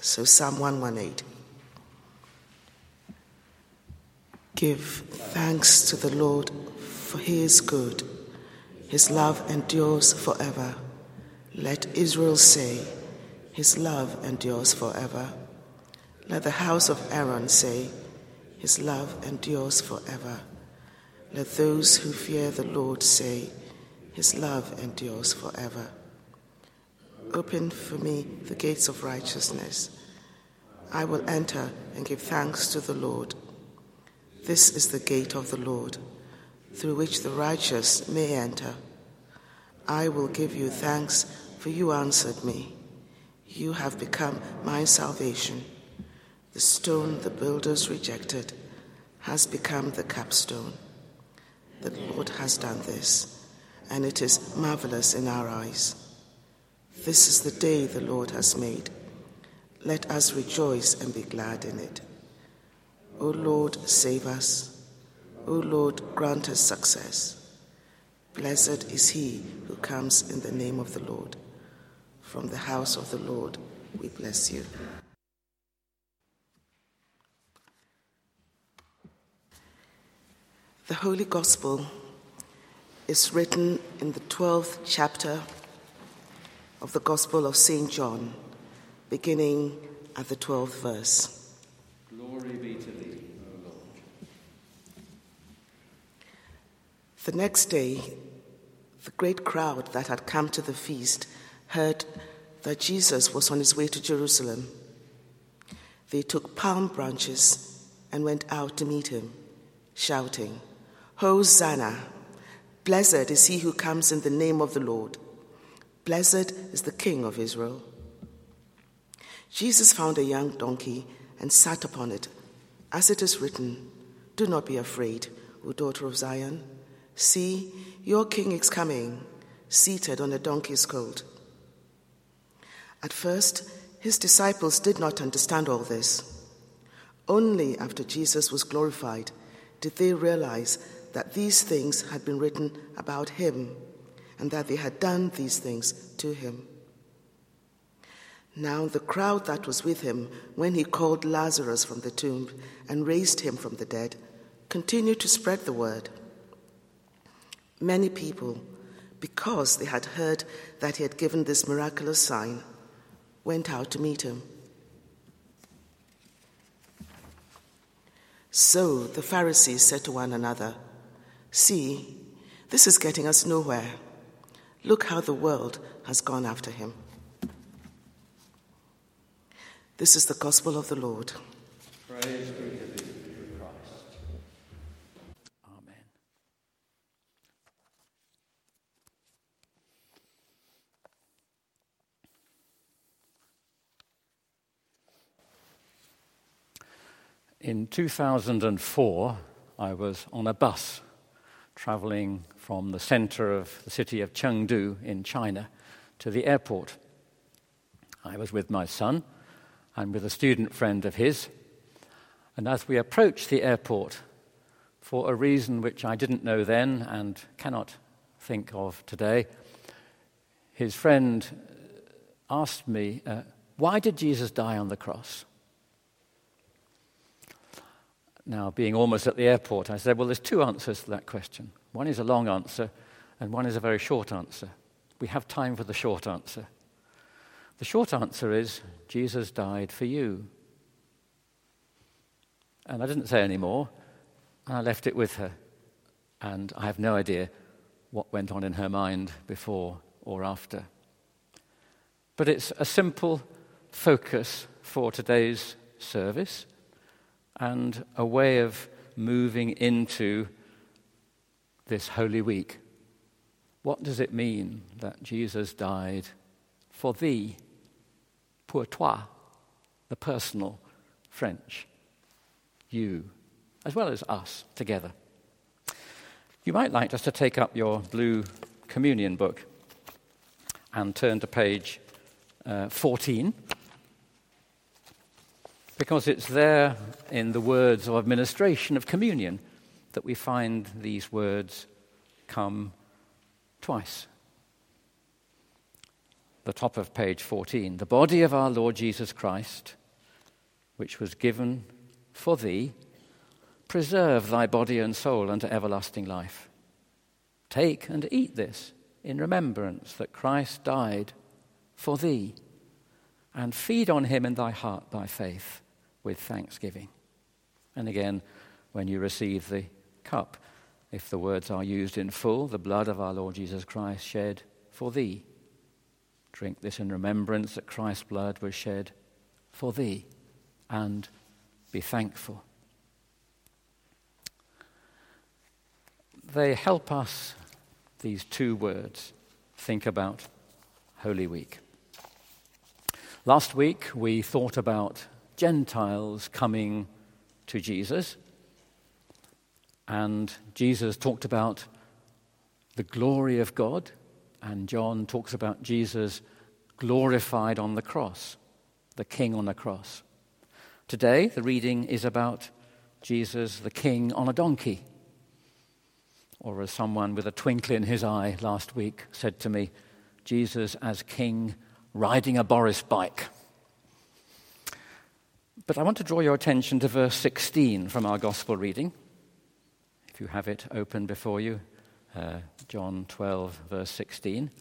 So, Psalm 118. Give thanks to the Lord, for he is good. His love endures forever. Let Israel say, His love endures forever. Let the house of Aaron say, His love endures forever. Let those who fear the Lord say, His love endures forever. Open for me the gates of righteousness. I will enter and give thanks to the Lord. This is the gate of the Lord, through which the righteous may enter. I will give you thanks, for you answered me. You have become my salvation. The stone the builders rejected has become the capstone. The Lord has done this, and it is marvelous in our eyes. This is the day the Lord has made. Let us rejoice and be glad in it. O Lord, save us. O Lord, grant us success. Blessed is he who comes in the name of the Lord. From the house of the Lord, we bless you. The Holy Gospel is written in the 12th chapter of the Gospel of St. John, beginning at the 12th verse. Glory be to thee, O Lord. The next day, the great crowd that had come to the feast heard that Jesus was on his way to Jerusalem. They took palm branches and went out to meet him, shouting, Hosanna! Blessed is he who comes in the name of the Lord. Blessed is the King of Israel. Jesus found a young donkey and sat upon it, as it is written, Do not be afraid, O daughter of Zion. See, your king is coming, seated on a donkey's colt. At first, his disciples did not understand all this. Only after Jesus was glorified did they realize that these things had been written about him and that they had done these things to him. Now, the crowd that was with him when he called Lazarus from the tomb and raised him from the dead continued to spread the word. Many people, because they had heard that he had given this miraculous sign, went out to meet him. So the Pharisees said to one another, See, this is getting us nowhere. Look how the world has gone after him. This is the gospel of the Lord. Praise be to thee, Christ. Amen. In 2004, I was on a bus traveling from the center of the city of Chengdu in China to the airport. I was with my son and with a student friend of his. And as we approached the airport, for a reason which I didn't know then and cannot think of today, his friend asked me, uh, Why did Jesus die on the cross? Now, being almost at the airport, I said, Well, there's two answers to that question. One is a long answer, and one is a very short answer. We have time for the short answer. The short answer is Jesus died for you. And I didn't say any more, and I left it with her. And I have no idea what went on in her mind before or after. But it's a simple focus for today's service and a way of moving into this Holy Week. What does it mean that Jesus died for thee, pour toi, the personal French, you, as well as us together? You might like just to take up your blue communion book and turn to page uh, 14 because it's there in the words of administration of communion that we find these words come twice. the top of page 14 the body of our Lord Jesus Christ, which was given for thee, preserve thy body and soul unto everlasting life. Take and eat this in remembrance that Christ died for thee, and feed on him in thy heart by faith with thanksgiving. And again, when you receive the cup, if the words are used in full, the blood of our Lord Jesus Christ shed for thee. Drink this in remembrance that Christ's blood was shed for thee, and be thankful. They help us, these two words, think about Holy Week. Last week we thought about Gentiles coming to Jesus. And Jesus talked about the glory of God, and John talks about Jesus glorified on the cross, the King on the cross. Today, the reading is about Jesus, the King, on a donkey. Or, as someone with a twinkle in his eye last week said to me, Jesus as King riding a Boris bike. But I want to draw your attention to verse 16 from our gospel reading. If you have it open before you, uh, John 12, verse 16.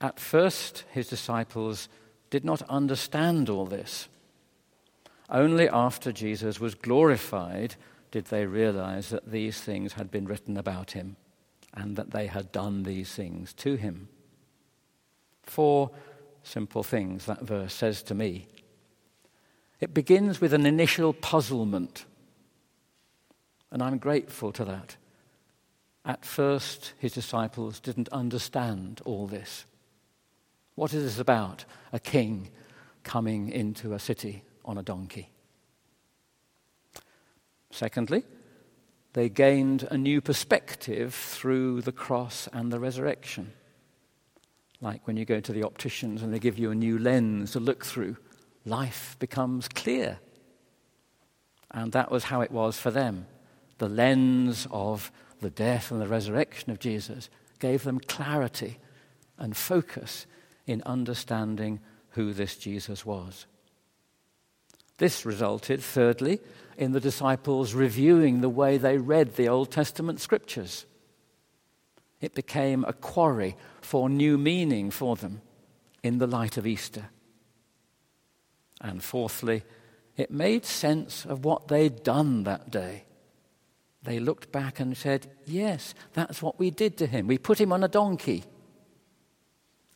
At first, his disciples did not understand all this. Only after Jesus was glorified did they realize that these things had been written about him and that they had done these things to him. Four simple things that verse says to me it begins with an initial puzzlement. And I'm grateful to that. At first, his disciples didn't understand all this. What is this about? A king coming into a city on a donkey. Secondly, they gained a new perspective through the cross and the resurrection. Like when you go to the opticians and they give you a new lens to look through life becomes clear. And that was how it was for them. The lens of the death and the resurrection of Jesus gave them clarity and focus in understanding who this Jesus was. This resulted, thirdly, in the disciples reviewing the way they read the Old Testament scriptures. It became a quarry for new meaning for them in the light of Easter. And fourthly, it made sense of what they'd done that day. They looked back and said, Yes, that's what we did to him. We put him on a donkey.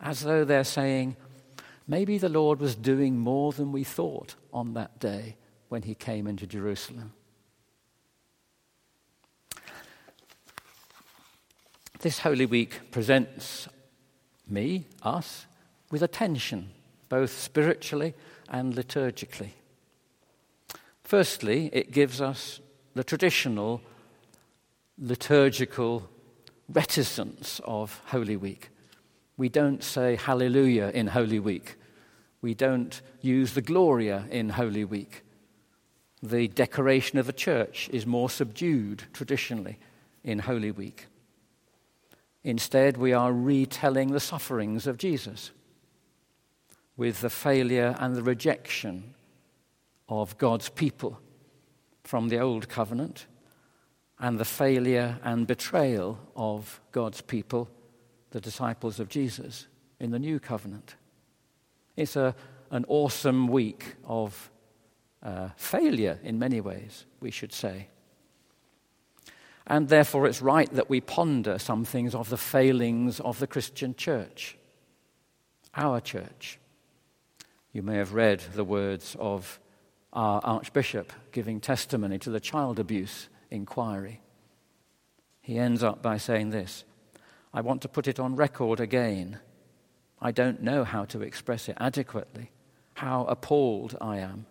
As though they're saying, Maybe the Lord was doing more than we thought on that day when he came into Jerusalem. This Holy Week presents me, us, with a tension, both spiritually and liturgically. Firstly, it gives us the traditional liturgical reticence of Holy Week. We don't say Hallelujah in Holy Week. We don't use the Gloria in Holy Week. The decoration of the church is more subdued traditionally in Holy Week. Instead, we are retelling the sufferings of Jesus with the failure and the rejection of God's people from the Old Covenant and the failure and betrayal of God's people, the disciples of Jesus, in the New Covenant. It's a, an awesome week of uh, failure in many ways, we should say. And therefore, it's right that we ponder some things of the failings of the Christian church, our church. You may have read the words of our Archbishop giving testimony to the child abuse inquiry. He ends up by saying this I want to put it on record again. I don't know how to express it adequately, how appalled I am,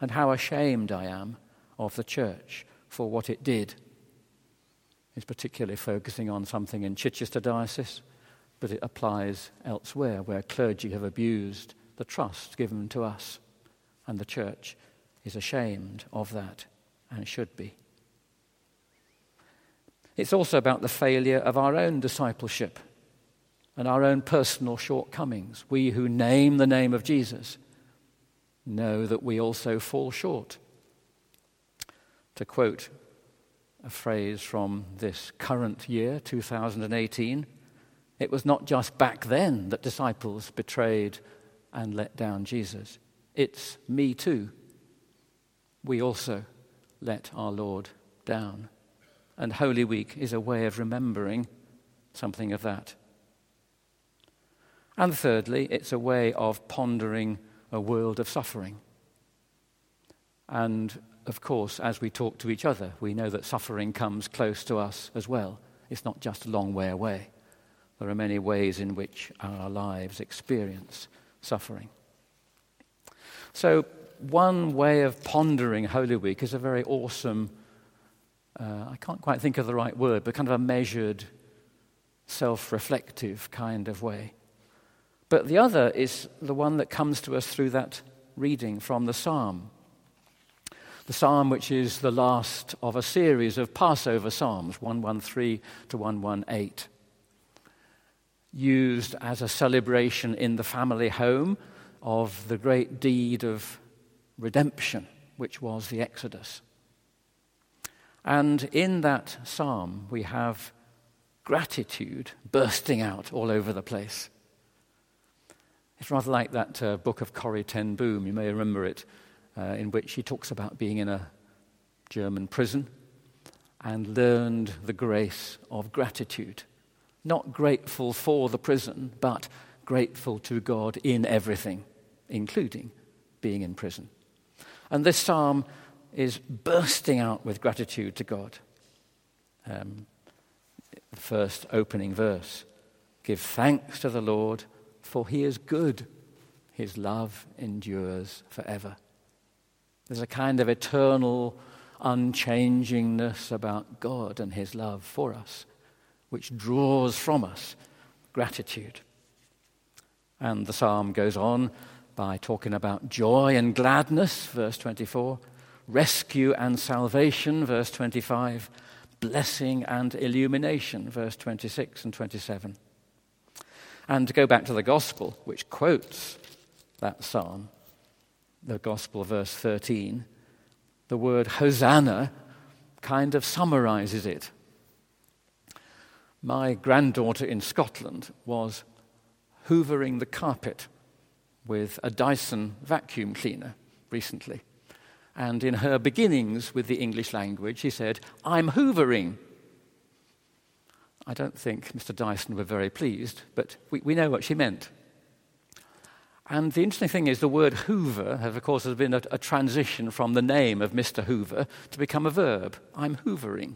and how ashamed I am of the church for what it did. He's particularly focusing on something in Chichester Diocese, but it applies elsewhere where clergy have abused the trust given to us. And the church is ashamed of that and should be. It's also about the failure of our own discipleship and our own personal shortcomings. We who name the name of Jesus know that we also fall short. To quote a phrase from this current year, 2018, it was not just back then that disciples betrayed and let down Jesus. It's me too. We also let our Lord down. And Holy Week is a way of remembering something of that. And thirdly, it's a way of pondering a world of suffering. And of course, as we talk to each other, we know that suffering comes close to us as well. It's not just a long way away. There are many ways in which our lives experience suffering. So, one way of pondering Holy Week is a very awesome, uh, I can't quite think of the right word, but kind of a measured, self reflective kind of way. But the other is the one that comes to us through that reading from the psalm. The psalm, which is the last of a series of Passover psalms, 113 to 118, used as a celebration in the family home of the great deed of redemption, which was the Exodus. And in that psalm, we have gratitude bursting out all over the place. It's rather like that uh, book of Corrie Ten Boom, you may remember it, uh, in which he talks about being in a German prison and learned the grace of gratitude. Not grateful for the prison, but grateful to God in everything, including being in prison. And this psalm is bursting out with gratitude to God. Um, the first opening verse Give thanks to the Lord, for he is good. His love endures forever. There's a kind of eternal unchangingness about God and his love for us, which draws from us gratitude. And the psalm goes on by talking about joy and gladness, verse 24, rescue and salvation, verse 25, blessing and illumination, verse 26 and 27. And to go back to the gospel, which quotes that psalm, the gospel, verse 13, the word Hosanna kind of summarizes it. My granddaughter in Scotland was hoovering the carpet with a Dyson vacuum cleaner recently. And in her beginnings with the English language, she said, I'm hoovering. I don't think Mr. Dyson were very pleased, but we, we know what she meant. And the interesting thing is, the word Hoover, has, of course, has been a, a transition from the name of Mr. Hoover to become a verb. I'm hoovering.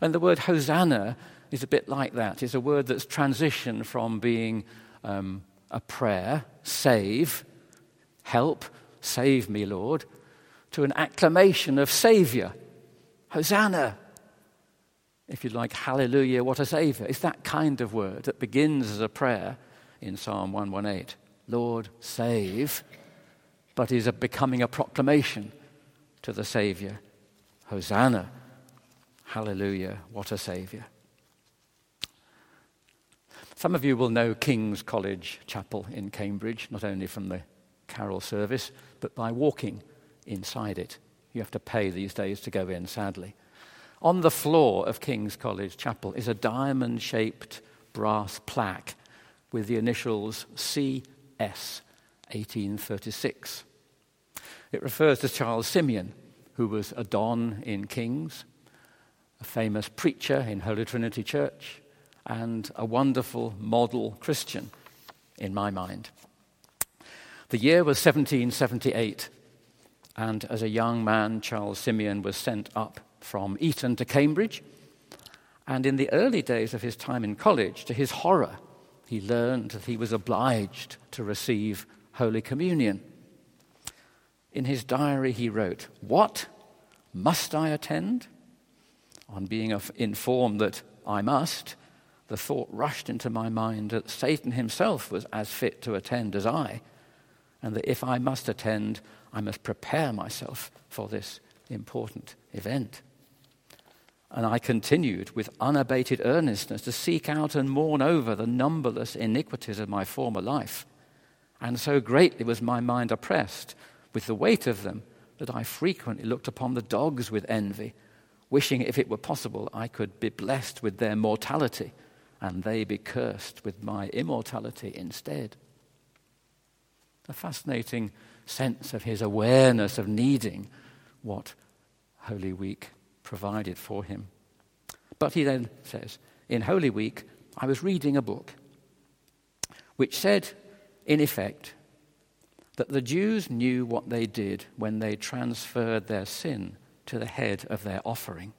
And the word Hosanna is a bit like that. It's a word that's transitioned from being um, a prayer, save, help, save me, Lord, to an acclamation of Savior. Hosanna. If you like, hallelujah, what a Savior. It's that kind of word that begins as a prayer in Psalm 118. Lord, save, but is a becoming a proclamation to the Savior. Hosanna. Hallelujah, what a Savior. Some of you will know King's College Chapel in Cambridge, not only from the carol service, but by walking inside it. You have to pay these days to go in, sadly. On the floor of King's College Chapel is a diamond shaped brass plaque with the initials CS 1836. It refers to Charles Simeon, who was a Don in King's, a famous preacher in Holy Trinity Church, and a wonderful model Christian in my mind. The year was 1778, and as a young man, Charles Simeon was sent up from Eton to Cambridge. And in the early days of his time in college, to his horror, he learned that he was obliged to receive Holy Communion. In his diary, he wrote, What? Must I attend? On being informed that I must, the thought rushed into my mind that Satan himself was as fit to attend as I, and that if I must attend, I must prepare myself for this important event. And I continued with unabated earnestness to seek out and mourn over the numberless iniquities of my former life. And so greatly was my mind oppressed with the weight of them that I frequently looked upon the dogs with envy, wishing if it were possible I could be blessed with their mortality and they be cursed with my immortality instead. A fascinating sense of his awareness of needing what Holy Week provided for him. But he then says, in Holy Week, I was reading a book which said, in effect, that the Jews knew what they did when they transferred their sin to the head of their offering.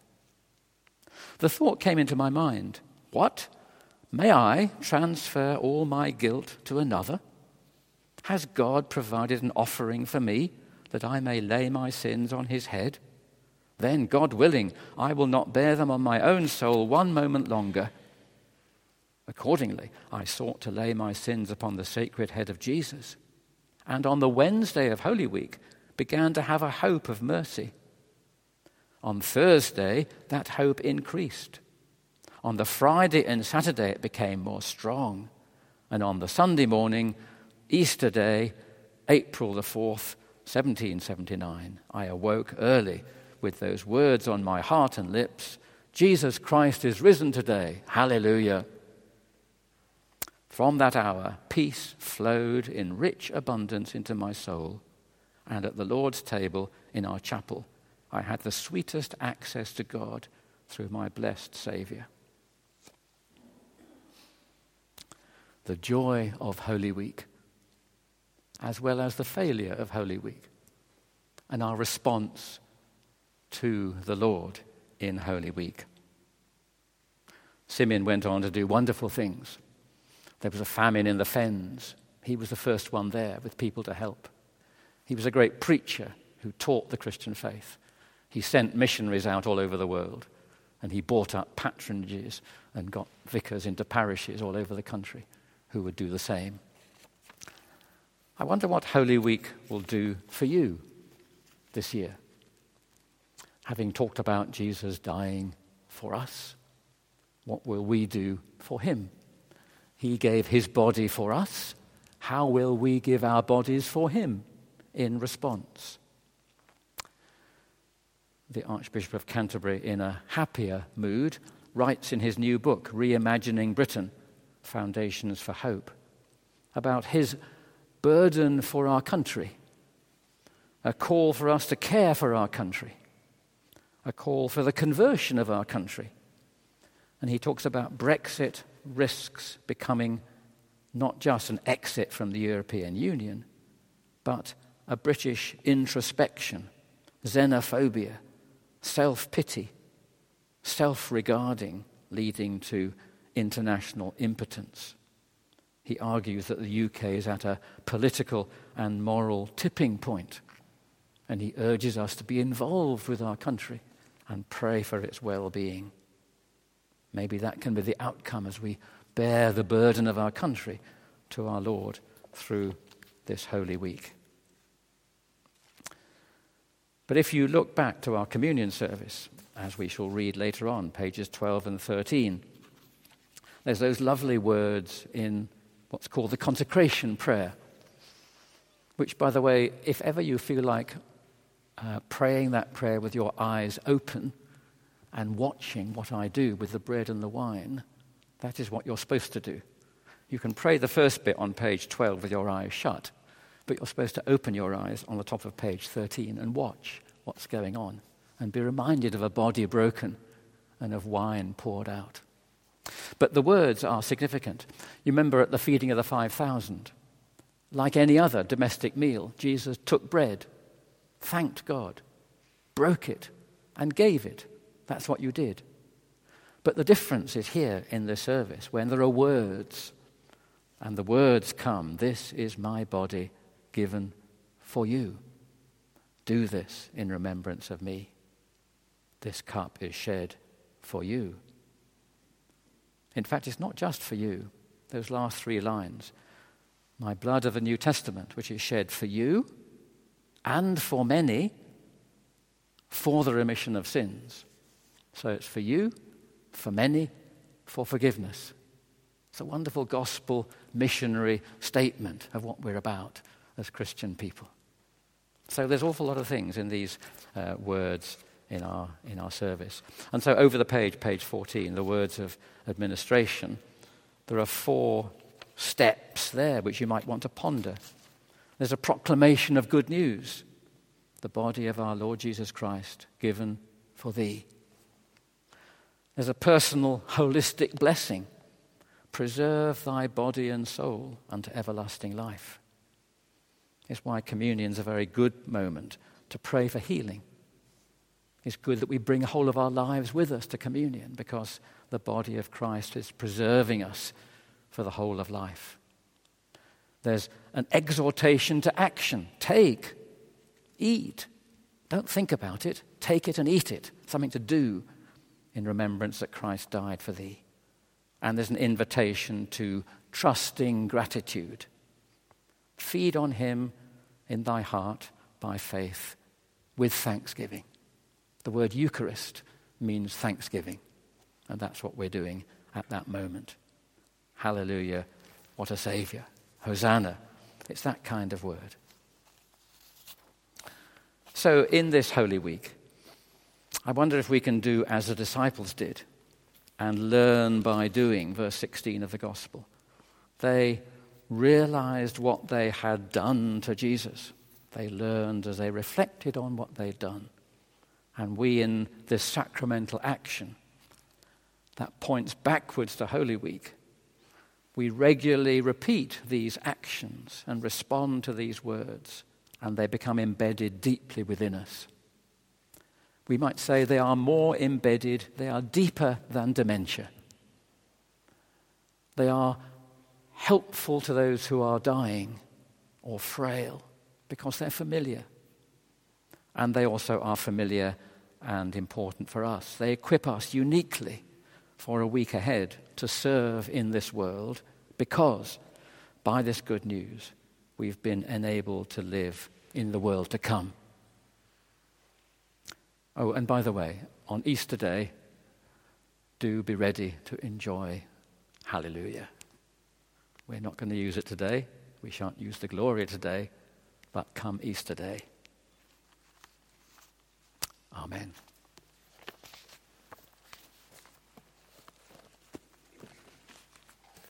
The thought came into my mind what? May I transfer all my guilt to another? Has God provided an offering for me that I may lay my sins on his head? Then, God willing, I will not bear them on my own soul one moment longer. Accordingly, I sought to lay my sins upon the sacred head of Jesus, and on the Wednesday of Holy Week began to have a hope of mercy. On Thursday, that hope increased. On the Friday and Saturday, it became more strong. And on the Sunday morning, Easter Day, April the 4th, 1779, I awoke early with those words on my heart and lips Jesus Christ is risen today. Hallelujah. From that hour, peace flowed in rich abundance into my soul, and at the Lord's table in our chapel, I had the sweetest access to God through my blessed Saviour. The joy of Holy Week, as well as the failure of Holy Week, and our response to the Lord in Holy Week. Simeon went on to do wonderful things. There was a famine in the fens. He was the first one there with people to help. He was a great preacher who taught the Christian faith. He sent missionaries out all over the world, and he bought up patronages and got vicars into parishes all over the country who would do the same. I wonder what Holy Week will do for you this year having talked about Jesus dying for us, what will we do for him? He gave his body for us. How will we give our bodies for him in response? The Archbishop of Canterbury, in a happier mood, writes in his new book, Reimagining Britain Foundations for Hope, about his burden for our country, a call for us to care for our country a call for the conversion of our country. And he talks about Brexit risks becoming not just an exit from the European Union, but a British introspection, xenophobia, self pity, self regarding, leading to international impotence. He argues that the UK is at a political and moral tipping point, and he urges us to be involved with our country and pray for its well being. Maybe that can be the outcome as we bear the burden of our country to our Lord through this Holy Week. But if you look back to our communion service, as we shall read later on, pages 12 and 13, there's those lovely words in what's called the consecration prayer, which, by the way, if ever you feel like uh, praying that prayer with your eyes open and watching what I do with the bread and the wine, that is what you're supposed to do. You can pray the first bit on page 12 with your eyes shut, but you're supposed to open your eyes on the top of page 13 and watch what's going on and be reminded of a body broken and of wine poured out. But the words are significant. You remember at the feeding of the 5,000, like any other domestic meal, Jesus took bread thanked God, broke it, and gave it. That's what you did. But the difference is here in the service when there are words, and the words come This is my body given for you. Do this in remembrance of me. This cup is shed for you. In fact, it's not just for you, those last three lines. My blood of the New Testament, which is shed for you and for many for the remission of sins. So it's for you, for many, for forgiveness. It's a wonderful gospel missionary statement of what we're about as Christian people. So there's an awful lot of things in these uh, words in our, in our service. And so over the page, page 14, the words of administration, there are four steps there which you might want to ponder. There's a proclamation of good news the body of our Lord Jesus Christ given for thee. There's a personal, holistic blessing. Preserve thy body and soul unto everlasting life. It's why communion's a very good moment to pray for healing. It's good that we bring the whole of our lives with us to communion because the body of Christ is preserving us for the whole of life. There's an exhortation to action. Take, eat. Don't think about it. Take it and eat it. Something to do in remembrance that Christ died for thee. And there's an invitation to trusting gratitude. Feed on him in thy heart by faith with thanksgiving. The word Eucharist means thanksgiving, and that's what we're doing at that moment. Hallelujah, what a Saviour. Hosanna. It's that kind of word. So, in this Holy Week, I wonder if we can do as the disciples did and learn by doing, verse 16 of the Gospel. They realized what they had done to Jesus. They learned as they reflected on what they'd done. And we, in this sacramental action that points backwards to Holy Week, we regularly repeat these actions and respond to these words, and they become embedded deeply within us. We might say they are more embedded, they are deeper than dementia. They are helpful to those who are dying or frail because they're familiar. And they also are familiar and important for us. They equip us uniquely for a week ahead to serve in this world because by this good news we've been enabled to live in the world to come. Oh, and by the way, on Easter Day, do be ready to enjoy Hallelujah. We're not going to use it today. We shan't use the Gloria today, but come Easter Day. Amen.